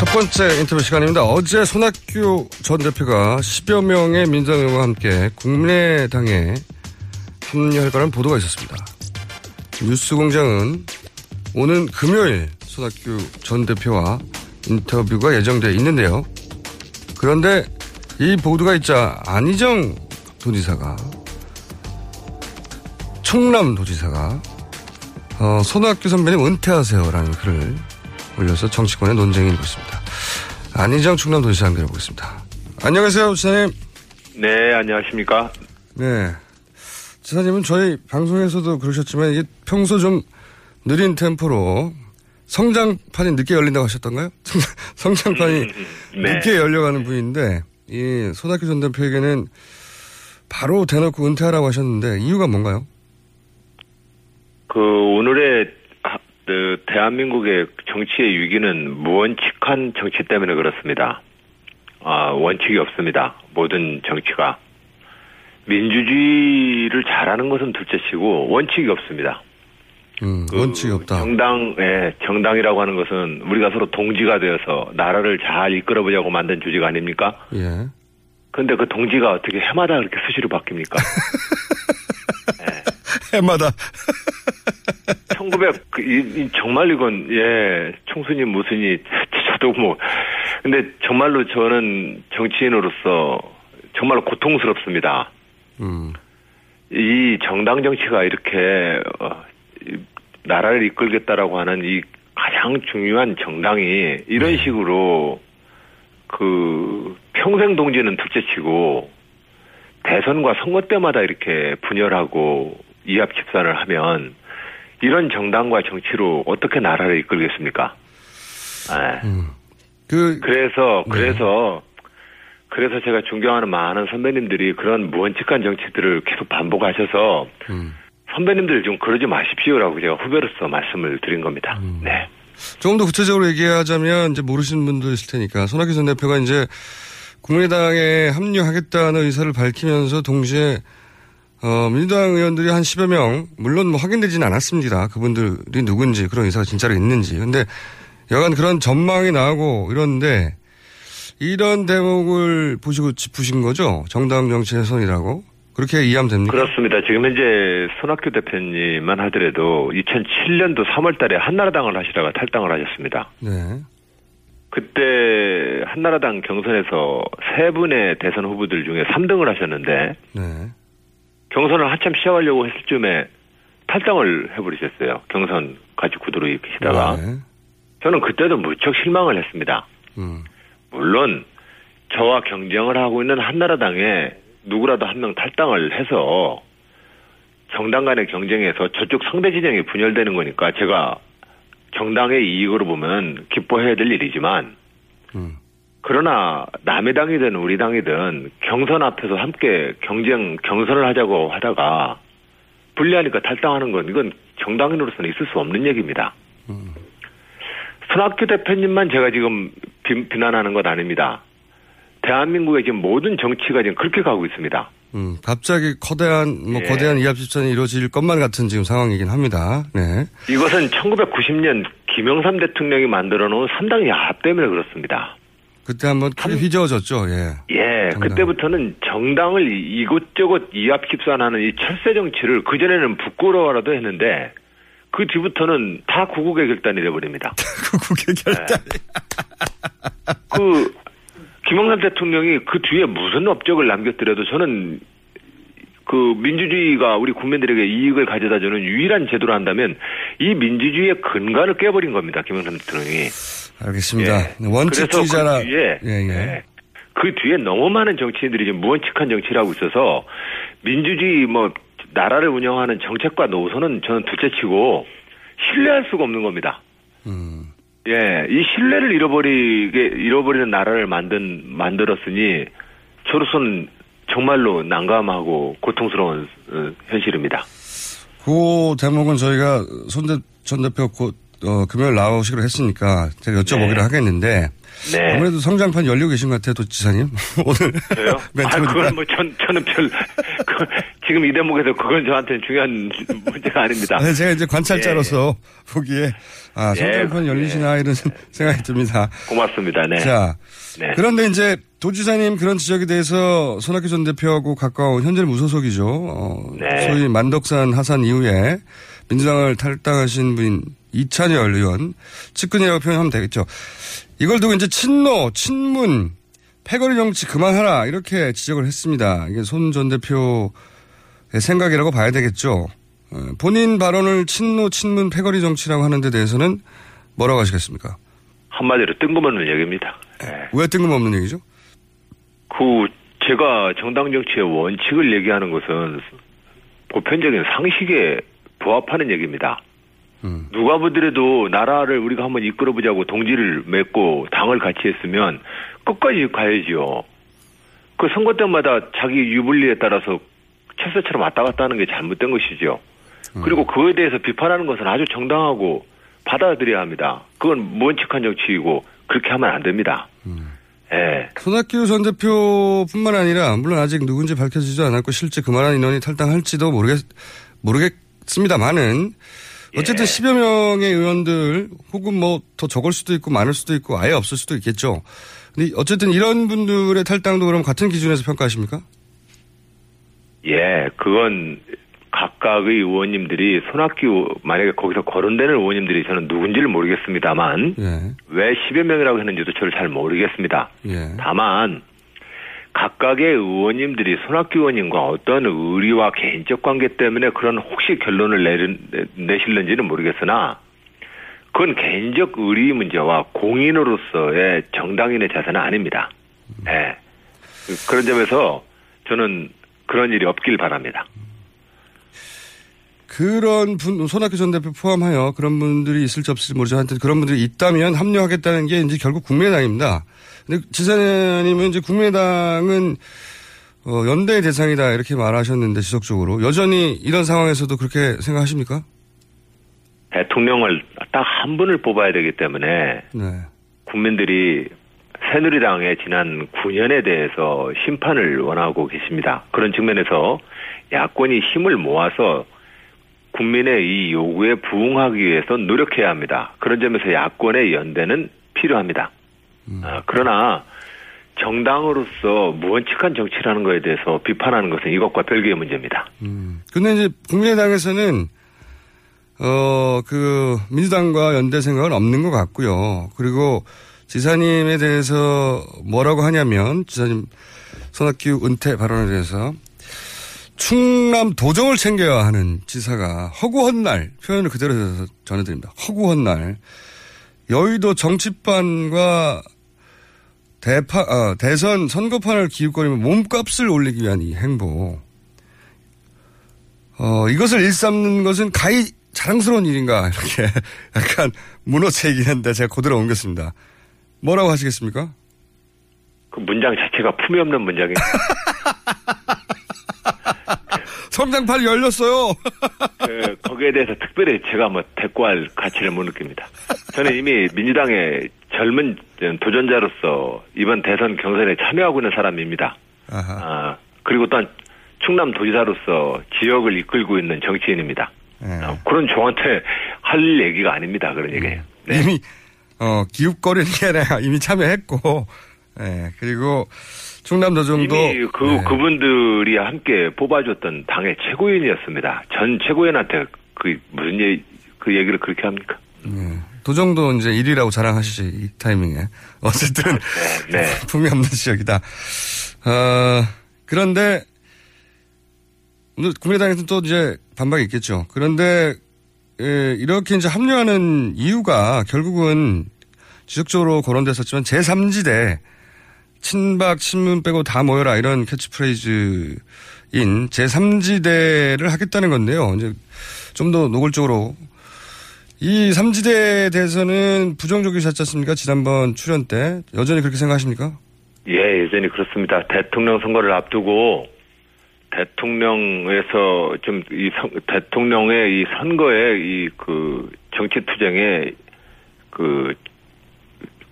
첫 번째 인터뷰 시간입니다. 어제 손학규 전 대표가 10여 명의 민주당 의원과 함께 국민의당에 합류할 거라는 보도가 있었습니다. 뉴스공장은 오는 금요일 손학규 전 대표와 인터뷰가 예정되어 있는데요. 그런데 이 보도가 있자 안희정 도지사가 충남 도지사가 어, 손학규 선배님 은퇴하세요라는 글을 올려서 정치권의 논쟁이 일고 있습니다. 안희정 충남도지사 연결해 보겠습니다. 안녕하세요, 지사님. 네, 안녕하십니까. 네. 지사님은 저희 방송에서도 그러셨지만 이게 평소 좀 느린 템포로 성장판이 늦게 열린다고 하셨던가요? [laughs] 성장판이 음, 네. 늦게 열려가는 분인데 이 손학규 전 대표에게는 바로 대놓고 은퇴하라고 하셨는데 이유가 뭔가요? 그 오늘의 하- 그 대한민국의 정치의 위기는 무원칙한 정치 때문에 그렇습니다. 아, 원칙이 없습니다. 모든 정치가. 민주주의를 잘하는 것은 둘째치고 원칙이 없습니다. 음, 원칙이 없다. 정당, 예, 정당이라고 하는 것은 우리가 서로 동지가 되어서 나라를 잘 이끌어보자고 만든 조직 아닙니까? 예. 근데 그 동지가 어떻게 해마다 그렇게 수시로 바뀝니까? [laughs] [laughs] 해마다. 1900, 그, 이, 이 정말 이건, 예, 총수님 무슨이, 저도 뭐, 근데 정말로 저는 정치인으로서 정말로 고통스럽습니다. 음. 이 정당 정치가 이렇게, 어, 이 나라를 이끌겠다라고 하는 이 가장 중요한 정당이 이런 식으로 그 평생 동지는 둘째 치고 대선과 선거 때마다 이렇게 분열하고 이합 집산을 하면 이런 정당과 정치로 어떻게 나라를 이끌겠습니까? 예. 그 그래서 그래서 그래서 제가 존경하는 많은 선배님들이 그런 무원칙한 정치들을 계속 반복하셔서 선배님들 좀 그러지 마십시오라고 제가 후배로서 말씀을 드린 겁니다. 네. 조금 더 구체적으로 얘기하자면 이제 모르시는 분도 있을 테니까 손학규 전 대표가 이제 국민의당에 합류하겠다는 의사를 밝히면서 동시에 어, 민주당 의원들이 한 10여 명, 물론 뭐 확인되지는 않았습니다. 그분들이 누군지, 그런 의사가 진짜로 있는지. 근데 여간 그런 전망이 나오고 이런데 이런 대목을 보시고 짚으신 거죠? 정당 정치 훼손이라고? 그렇게 이해하면 됩니까? 그렇습니다. 지금 현재 손학규 대표님만 하더라도 2007년도 3월 달에 한나라당을 하시다가 탈당을 하셨습니다. 네. 그때 한나라당 경선에서 세 분의 대선 후보들 중에 3등을 하셨는데 네. 경선을 한참 시작하려고 했을 쯤에 탈당을 해버리셨어요. 경선 가지 구도로 이끄시다가. 네. 저는 그때도 무척 실망을 했습니다. 음. 물론 저와 경쟁을 하고 있는 한나라당에 누구라도 한 명 탈당을 해서 정당 간의 경쟁에서 저쪽 상대 진영이 분열되는 거니까 제가 정당의 이익으로 보면 기뻐해야 될 일이지만 그러나 남의 당이든 우리 당이든 경선 앞에서 함께 경쟁 경선을 하자고 하다가 불리하니까 탈당하는 건 이건 정당인으로서는 있을 수 없는 얘기입니다. 손학규 대표님만 제가 지금 비, 비난하는 것 아닙니다. 대한민국의 지금 모든 정치가 지금 그렇게 가고 있습니다. 음, 갑자기 커다란 뭐 예. 거대한 이합 집산이 이루어질 것만 같은 지금 상황이긴 합니다. 네. 이것은 1990년 김영삼 대통령이 만들어 놓은 3당 야합 때문에 그렇습니다. 그때 한번 크게 휘저어졌죠. 예. 예, 정당. 그때부터는 정당을 이- 이곳저곳 이합 집산하는 이 철새 정치를 그 전에는 부끄러워라도 했는데 그 뒤부터는 다 구국의 결단이 돼버립니다. [laughs] 구국의 결단. 그 김영삼 대통령이 그 뒤에 무슨 업적을 남겼더라도 저는 그 민주주의가 우리 국민들에게 이익을 가져다주는 유일한 제도를 한다면 이 민주주의의 근간을 깨버린 겁니다. 김영삼 대통령이. 알겠습니다. 예. 네, 원칙주의자라. 그 뒤에 예, 예. 예. 그 뒤에 너무 많은 정치인들이 지금 무원칙한 정치를 하고 있어서 민주주의 뭐 나라를 운영하는 정책과 노선은 저는 둘째치고 신뢰할 수가 없는 겁니다. 음. 예, 이 신뢰를 잃어버리게 잃어버리는 나라를 만든 만들었으니 저로서는 정말로 난감하고 고통스러운 어, 현실입니다. 그 대목은 저희가 손대 전 대표 곧 어, 금요일 나오시기로 했으니까 제가 여쭤보기로 네. 하겠는데 네. 아무래도 성장판 열리고 계신 것 같아요, 도 지사님. [laughs] 오늘 저요? [laughs] 아. 그건 뭐 전, 저는 별, [laughs] 그, 지금 이 대목에서 그건 저한테는 중요한 문제가 아닙니다. 아니, 제가 이제 관찰자로서 예. 보기에 아 예, 성장판 열리시나 이런 생각이 듭니다. 고맙습니다. 네. 자, 네. 그런데 이제 도지사님 그런 지적에 대해서 손학규 전 대표하고 가까운 현재는 무소속이죠. 어, 네. 소위 만덕산 하산 이후에 민주당을 탈당하신 분인 이찬열 의원 측근이라고 표현하면 되겠죠. 이걸 두고 이제 친노, 친문, 패거리 정치 그만하라 이렇게 지적을 했습니다. 이게 손 전 대표의 생각이라고 봐야 되겠죠. 어, 본인 발언을 친노, 친문, 패거리 정치라고 하는 데 대해서는 뭐라고 하시겠습니까? 한마디로 뜬금없는 얘기입니다. 왜 뜬금없는 얘기죠? 그, 제가 정당 정치의 원칙을 얘기하는 것은 보편적인 상식에 부합하는 얘기입니다. 누가 보더라도 나라를 우리가 한번 이끌어보자고 동지를 맺고 당을 같이 했으면 끝까지 가야지요. 그 선거 때마다 자기 유불리에 따라서 철새처럼 왔다 갔다 하는 게 잘못된 것이죠. 그리고 그에 대해서 비판하는 것은 아주 정당하고 받아들여야 합니다. 그건 무원칙한 정치이고 그렇게 하면 안 됩니다. 예. 손학규 전 대표뿐만 아니라 물론 아직 누군지 밝혀지지 않았고 실제 그만한 인원이 탈당할지도 모르겠 모르겠습니다만은 어쨌든 10여 명의 의원들 혹은 뭐 더 적을 수도 있고 많을 수도 있고 아예 없을 수도 있겠죠. 근데 어쨌든 이런 분들의 탈당도 그럼 같은 기준에서 평가하십니까? 예, 그건 각각의 의원님들이 손학규 만약에 거기서 거론되는 의원님들이 저는 누군지를 모르겠습니다만 예. 왜 10여 명이라고 했는지도 저를 잘 모르겠습니다. 예. 다만 각각의 의원님들이 손학규 의원님과 어떤 의리와 개인적 관계 때문에 그런 혹시 결론을 내실는지는 모르겠으나 그건 개인적 의리 문제와 공인으로서의 정당인의 자세는 아닙니다. 예. 그런 점에서 저는 그런 일이 없길 바랍니다. 그런 분, 손학규 전 대표 포함하여 그런 분들이 있을지 없을지 모르지만 하여튼 그런 분들이 있다면 합류하겠다는 게 이제 결국 국민의당입니다. 근데 지사님은 이제 국민의당은 어, 연대의 대상이다 이렇게 말하셨는데 지속적으로 여전히 이런 상황에서도 그렇게 생각하십니까? 대통령을 딱 한 분을 뽑아야 되기 때문에 네. 국민들이 새누리당의 지난 9년에 대해서 심판을 원하고 계십니다. 그런 측면에서 야권이 힘을 모아서 국민의 이 요구에 부응하기 위해서 노력해야 합니다. 그런 점에서 야권의 연대는 필요합니다. 아, 그러나 정당으로서 무원칙한 정치라는 것에 대해서 비판하는 것은 이것과 별개의 문제입니다. 근데 이제 국민의당에서는 어, 그, 민주당과 연대 생각은 없는 것 같고요. 그리고 지사님에 대해서 뭐라고 하냐면, 지사님 손학규 은퇴 발언에 대해서 충남 도정을 챙겨야 하는 지사가 허구한 날, 표현을 그대로 전해드립니다. 허구한 날, 여의도 정치판과 대파, 어, 대선 선거판을 기웃거리면 몸값을 올리기 위한 이 행보. 어, 이것을 일삼는 것은 가히 자랑스러운 일인가, 이렇게 [laughs] 약간 문어체이긴 한데 제가 그대로 옮겼습니다. 뭐라고 하시겠습니까? 그 문장 자체가 품이 없는 문장이에요. [laughs] 성장판 열렸어요. [laughs] 그, 거기에 대해서 특별히 제가 뭐 대꾸할 가치를 못 느낍니다. 저는 이미 민주당의 젊은 도전자로서 이번 대선 경선에 참여하고 있는 사람입니다. 아, 그리고 또한 충남 도지사로서 지역을 이끌고 있는 정치인입니다. 아, 그런 저한테 할 얘기가 아닙니다. 그런 얘기예요. 네. 이미 어, 기웃거리는 게 아니라 이미 참여했고, 예, 그리고 충남 도정도 이미 그 네. 그분들이 함께 뽑아줬던 당의 최고위원이었습니다. 전 최고위원한테 그 무슨 얘기, 그 얘기를 그렇게 합니까? 도정도 이제 1위라고 자랑하시지 이 타이밍에 [laughs] 어쨌든 네. [laughs] 품이 없는 지역이다. 어, 그런데 오늘 국민의당에서는 또 이제 반박이 있겠죠. 그런데 예, 이렇게 이제 합류하는 이유가 결국은 지속적으로 거론됐었지만 제3지대 친박 친문 빼고 다 모여라 이런 캐치프레이즈인 제3지대를 하겠다는 건데요. 이제 좀 더 노골적으로 이 3지대에 대해서는 부정적이셨지 않습니까? 지난번 출연 때. 여전히 그렇게 생각하십니까? 예, 여전히 그렇습니다. 대통령 선거를 앞두고 대통령에서 좀 이 대통령의 이 선거에 이 그 정치 투쟁에 그,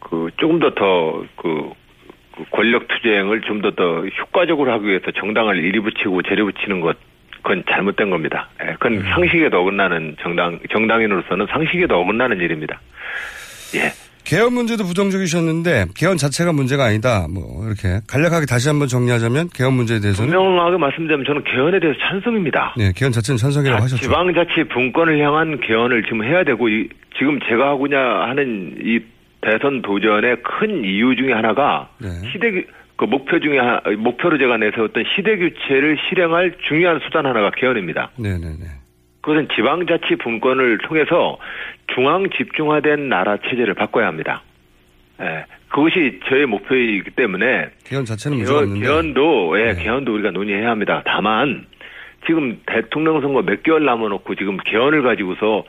그 조금 더 더 그 권력 투쟁을 좀 더 더 효과적으로 하기 위해서 정당을 이리 붙이고 저리 붙이는 것 그건 잘못된 겁니다. 예, 그건 상식에도 어긋나는 정당 정당인으로서는 상식에도 어긋나는 일입니다. 예. 개헌 문제도 부정적이셨는데 개헌 자체가 문제가 아니다. 뭐 이렇게 간략하게 다시 한번 정리하자면 개헌 문제에 대해서는 분명하게 말씀드리면 저는 개헌에 대해서 찬성입니다. 네, 개헌 자체는 찬성이라고 하셨죠. 지방자치 분권을 향한 개헌을 지금 해야 되고 이, 지금 제가 하고자 하는 이 대선 도전의 큰 이유 중에 하나가 네. 시대 규- 그 목표 중에 하- 목표로 제가 내세웠던 시대 교체를 실행할 중요한 수단 하나가 개헌입니다. 네, 네, 네. 그것은 지방자치 분권을 통해서 중앙 집중화된 나라 체제를 바꿔야 합니다. 예, 그것이 저의 목표이기 때문에 개헌 자체는 개헌. 개헌도 예, 개헌도 우리가 논의해야 합니다. 다만 지금 대통령 선거 몇 개월 남아놓고 지금 개헌을 가지고서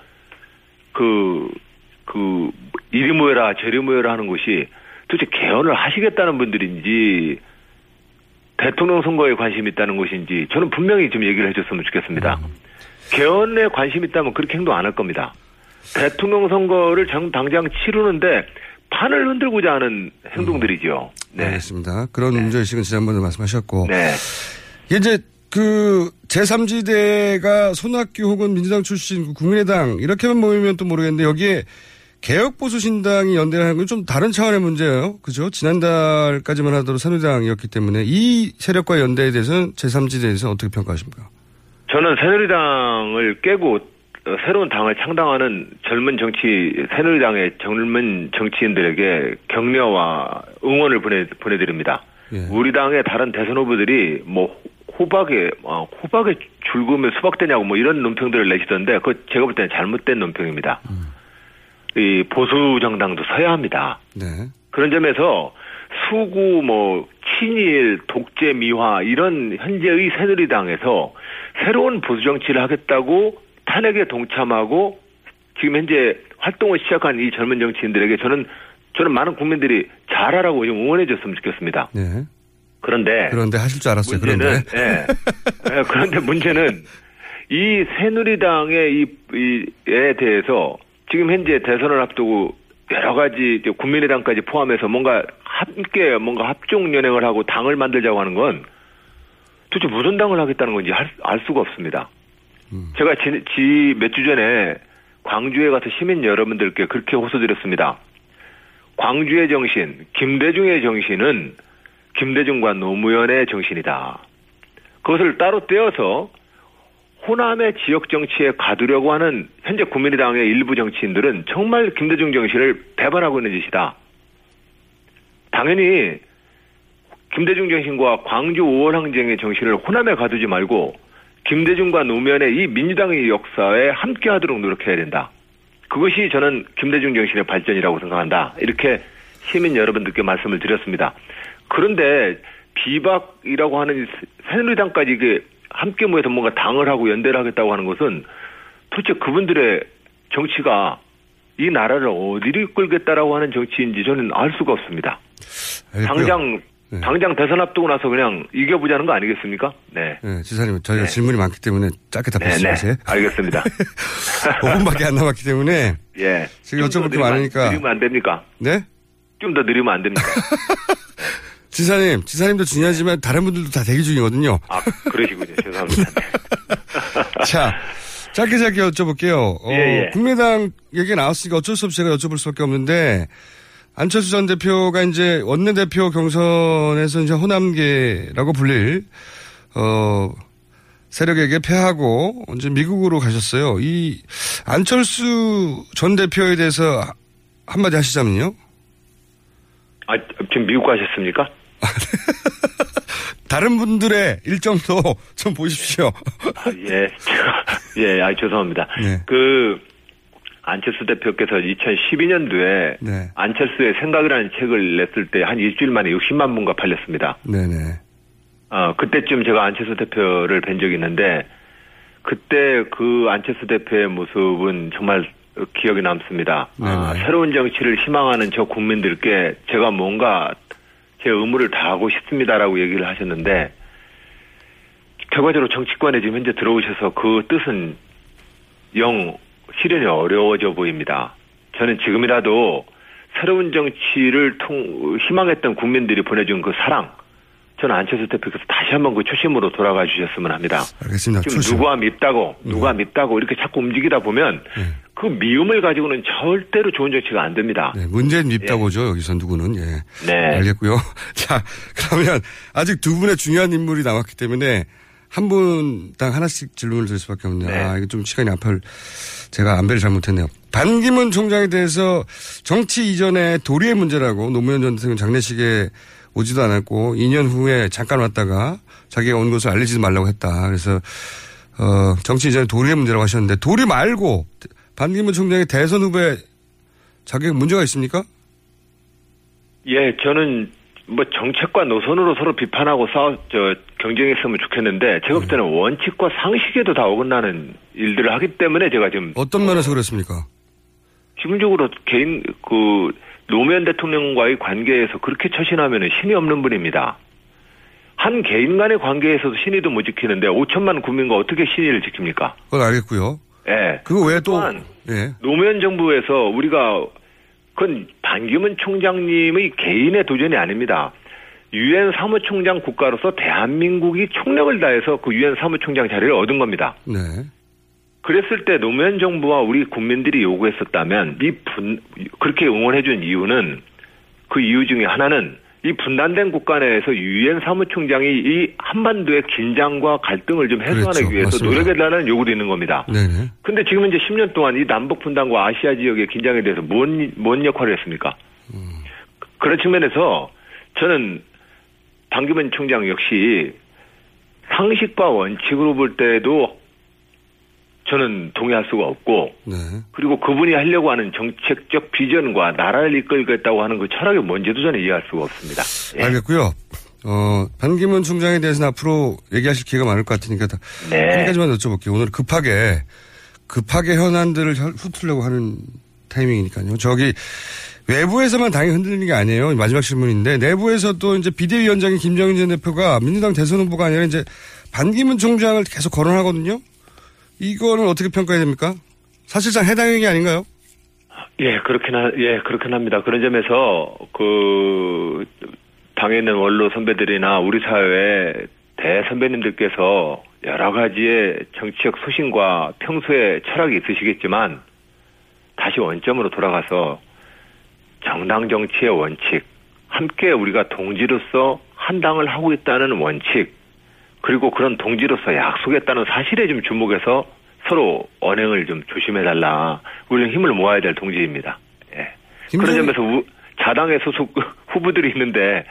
그, 그, 이리 모여라, 저리 모여라 하는 것이 도대체 개헌을 하시겠다는 분들인지 대통령 선거에 관심이 있다는 것인지 저는 분명히 좀 얘기를 해줬으면 좋겠습니다. 개헌에 관심 있다면 그렇게 행동 안 할 겁니다. 대통령 선거를 장- 당장 치르는데 판을 흔들고자 하는 행동들이죠. 네. 알겠습니다. 그런 문제의식은 지난번에 말씀하셨고. 네. 이제 그 제3지대가 손학규 혹은 민주당 출신 그 국민의당 이렇게만 모이면 또 모르겠는데 여기에 개혁보수신당이 연대를 하는 건 좀 다른 차원의 문제예요. 그죠? 지난달까지만 하더라도 새누리당이었기 때문에 이 세력과 연대에 대해서는 제3지대에 대해서 어떻게 평가하십니까? 저는 새누리당을 깨고 어, 새로운 당을 창당하는 젊은 정치 새누리당의 젊은 정치인들에게 격려와 응원을 보내 보내드립니다. 우리 당의 다른 대선 후보들이 뭐 호박에 어, 호박에 줄구면 수박되냐고 뭐 이런 논평들을 내시던데 그 제가 볼 때는 잘못된 논평입니다. 이 보수 정당도 서야 합니다. 네. 그런 점에서 수구 뭐 친일 독재 미화 이런 현재의 새누리당에서 새로운 보수 정치를 하겠다고 탄핵에 동참하고 지금 현재 활동을 시작한 이 젊은 정치인들에게 저는 저는 많은 국민들이 잘하라고 좀 응원해 줬으면 좋겠습니다. 네. 그런데 그런데 하실 줄 알았어요. 문제는 그런데. 예. [laughs] 예, 그런데 문제는 이 새누리당의 이, 이에 대해서 지금 현재 대선을 앞두고 여러 가지 국민의당까지 포함해서 뭔가 함께 뭔가 합종 연행을 하고 당을 만들자고 하는 건 도대체 무슨 당을 하겠다는 건지 알, 알 수가 없습니다. 제가 지몇주 전에 광주에 가서 시민 여러분들께 그렇게 호소드렸습니다. 광주의 정신, 김대중의 정신은 김대중과 노무현의 정신이다. 그것을 따로 떼어서 호남의 지역 정치에 가두려고 하는 현재 국민의당의 일부 정치인들은 정말 김대중 정신을 배반하고 있는 짓이다. 당연히 김대중 정신과 광주 5월 항쟁의 정신을 호남에 가두지 말고 김대중과 노무현의 이 민주당의 역사에 함께 하도록 노력해야 된다. 그것이 저는 김대중 정신의 발전이라고 생각한다. 이렇게 시민 여러분들께 말씀을 드렸습니다. 그런데 비박이라고 하는 이 새누리당까지 이게 함께 모여서 뭔가 당을 하고 연대를 하겠다고 하는 것은 도대체 그분들의 정치가 이 나라를 어디로 이끌겠다라고 하는 정치인지 저는 알 수가 없습니다. 알겠고요. 당장 네. 당장 대선 앞두고 나서 그냥 이겨보자는 거 아니겠습니까? 네. 네, 지사님, 저희가 네. 질문이 많기 때문에 짧게 네, 네. 답변하세요. 알겠습니다. [laughs] 5분밖에 안 남았기 때문에 [laughs] 예. 지금 여쭤볼 게 느리면 안- 많으니까. 느리면 안 됩니까? 네? 좀 더 느리면 안 됩니까? [laughs] 지사님, 지사님도 중요하지만 다른 분들도 다 대기 중이거든요. 아, 그러시군요. 죄송합니다. [laughs] 자, 짧게 짧게 여쭤볼게요. 어, 예, 예. 국민의당 얘기 나왔으니까 어쩔 수 없이 제가 여쭤볼 수밖에 없는데 안철수 전 대표가 이제 원내대표 경선에서 이제 호남계라고 불릴 어 세력에게 패하고 이제 미국으로 가셨어요. 이 안철수 전 대표에 대해서 하- 한마디 하시자면요. 아, 지금 미국 가셨습니까? [laughs] 다른 분들의 일정도 좀 보십시오. 아, 예. 제가, [laughs] 예, 아, 죄송합니다. 네. 그, 안철수 대표께서 2012년도에 네. 안철수의 생각이라는 책을 냈을 때 한 일주일 만에 60만 분가 팔렸습니다. 네네. 어, 그때쯤 제가 안철수 대표를 뵌 적이 있는데, 그때 그 안철수 대표의 모습은 정말 기억에 남습니다. 아, 새로운 정치를 희망하는 저 국민들께 제가 뭔가 제 의무를 다하고 싶습니다라고 얘기를 하셨는데, 결과적으로 정치권에 지금 현재 들어오셔서 그 뜻은 영 실현이 어려워져 보입니다. 저는 지금이라도 새로운 정치를 통, 희망했던 국민들이 보내준 그 사랑, 저는 안철수 대표께서 다시 한번 그 초심으로 돌아가 주셨으면 합니다. 알겠습니다. 지금 초심. 누가 밉다고, 누가 밉다고 이렇게 자꾸 움직이다 보면 그 미움을 가지고는 절대로 좋은 정치가 안 됩니다. 네, 문제는 밉다고죠, 여기서 누구는. 예. 네. 알겠고요. [laughs] 자, 그러면 아직 두 분의 중요한 인물이 남았기 때문에 한 분당 하나씩 질문을 드릴 수밖에 없네요. 아, 이거 좀 시간이 앞을 제가 안배를 잘못했네요. 반기문 총장에 대해서 정치 이전에 도리의 문제라고 노무현 전 대통령 장례식에 오지도 않았고 2년 후에 잠깐 왔다가 자기가 온 것을 알리지 말라고 했다. 그래서 어, 정치 이전에 도리의 문제라고 하셨는데 도리 말고 반기문 총장의 대선 후보에 자격 문제가 있습니까? 예, 저는 뭐 정책과 노선으로 서로 비판하고 싸워 저 경쟁했으면 좋겠는데 제가 볼 때는 원칙과 상식에도 다 어긋나는 일들을 하기 때문에 제가 지금 어떤 면에서 그렇습니까? 기본적으로 개인 그 노무현 대통령과의 관계에서 그렇게 처신하면 신이 없는 분입니다. 한 개인 간의 관계에서도 신의도 못 지키는데 5천만 국민과 어떻게 신의를 지킵니까? 그건 알겠고요. 예. 그거 왜 또, 예. 노무현 정부에서 우리가 그건 반기문 총장님의 개인의 도전이 아닙니다. 유엔 사무총장 국가로서 대한민국이 총력을 다해서 그 유엔 사무총장 자리를 얻은 겁니다. 네. 그랬을 때 노무현 정부와 우리 국민들이 요구했었다면 이 분, 그렇게 응원해준 이유는 그 이유 중에 하나는 이 분단된 국가 내에서 유엔 사무총장이 이 한반도의 긴장과 갈등을 좀 해소하기 그렇죠. 위해서. 노력해달라는 요구도 있는 겁니다. 네네. 근데 지금 이제 10년 동안 이 남북 분단과 아시아 지역의 긴장에 대해서 뭔, 뭔 역할을 했습니까? 그런 측면에서 저는 방기문 총장 역시 상식과 원칙으로 볼 때도 저는 동의할 수가 없고 네. 그리고 그분이 하려고 하는 정책적 비전과 나라를 이끌겠다고 하는 그 철학이 뭔지도 저는 이해할 수가 없습니다. 예. 알겠고요. 어, 반기문 총장에 대해서는 앞으로 얘기하실 기회가 많을 것 같으니까 다- 네. 한 가지만 여쭤볼게요. 오늘 급하게, 급하게 현안들을 혀- 훑으려고 하는 타이밍이니까요. 저기, 외부에서만 당이 흔들리는 게 아니에요. 마지막 질문인데, 내부에서도 이제 비대위원장인 김정인 전 대표가 민주당 대선 후보가 아니라 이제 반기문 총장을 계속 거론하거든요. 이거는 어떻게 평가해야 됩니까? 사실상 해당 행위 아닌가요? 예, 그렇긴 하, 예, 그렇긴 합니다. 그런 점에서, 그, 당에 있는 원로 선배들이나 우리 사회 대선배님들께서 여러 가지의 정치적 소신과 평소의 철학이 있으시겠지만, 다시 원점으로 돌아가서 정당 정치의 원칙, 함께 우리가 동지로서 한 당을 하고 있다는 원칙, 그리고 그런 동지로서 약속했다는 사실에 좀 주목해서 서로 언행을 좀 조심해달라. 우리는 힘을 모아야 될 동지입니다. 예. 그런 점에서 우- 자당의 소속 [laughs] 후보들이 있는데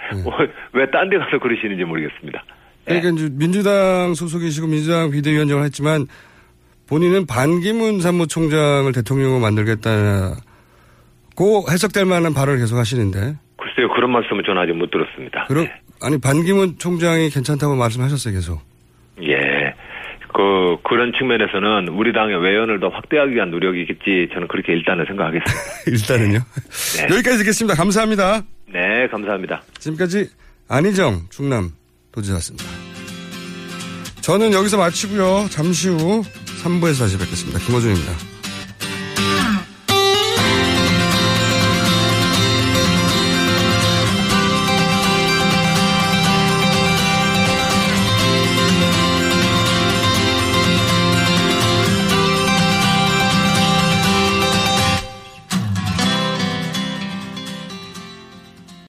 왜딴 데 가서 그러시는지 모르겠습니다. 그러니까 이제 민주당 소속이시고 민주당 비대위원장을 했지만 본인은 반기문 사무총장을 대통령으로 만들겠다고 해석될 만한 발언을 계속 하시는데 글쎄요, 그런 말씀은 저는 아직 못 들었습니다. 그럼 아니 반기문 총장이 괜찮다고 말씀하셨어요 계속. 예. 그, 그런 측면에서는 우리 당의 외연을 더 확대하기 위한 노력이겠지, 저는 그렇게 일단은 생각하겠습니다. [laughs] 일단은요. 여기까지 듣겠습니다. 감사합니다. 네, 감사합니다. 지금까지 안희정 충남 도지사였습니다. 저는 여기서 마치고요. 잠시 후 3부에서 다시 뵙겠습니다. 김호준입니다.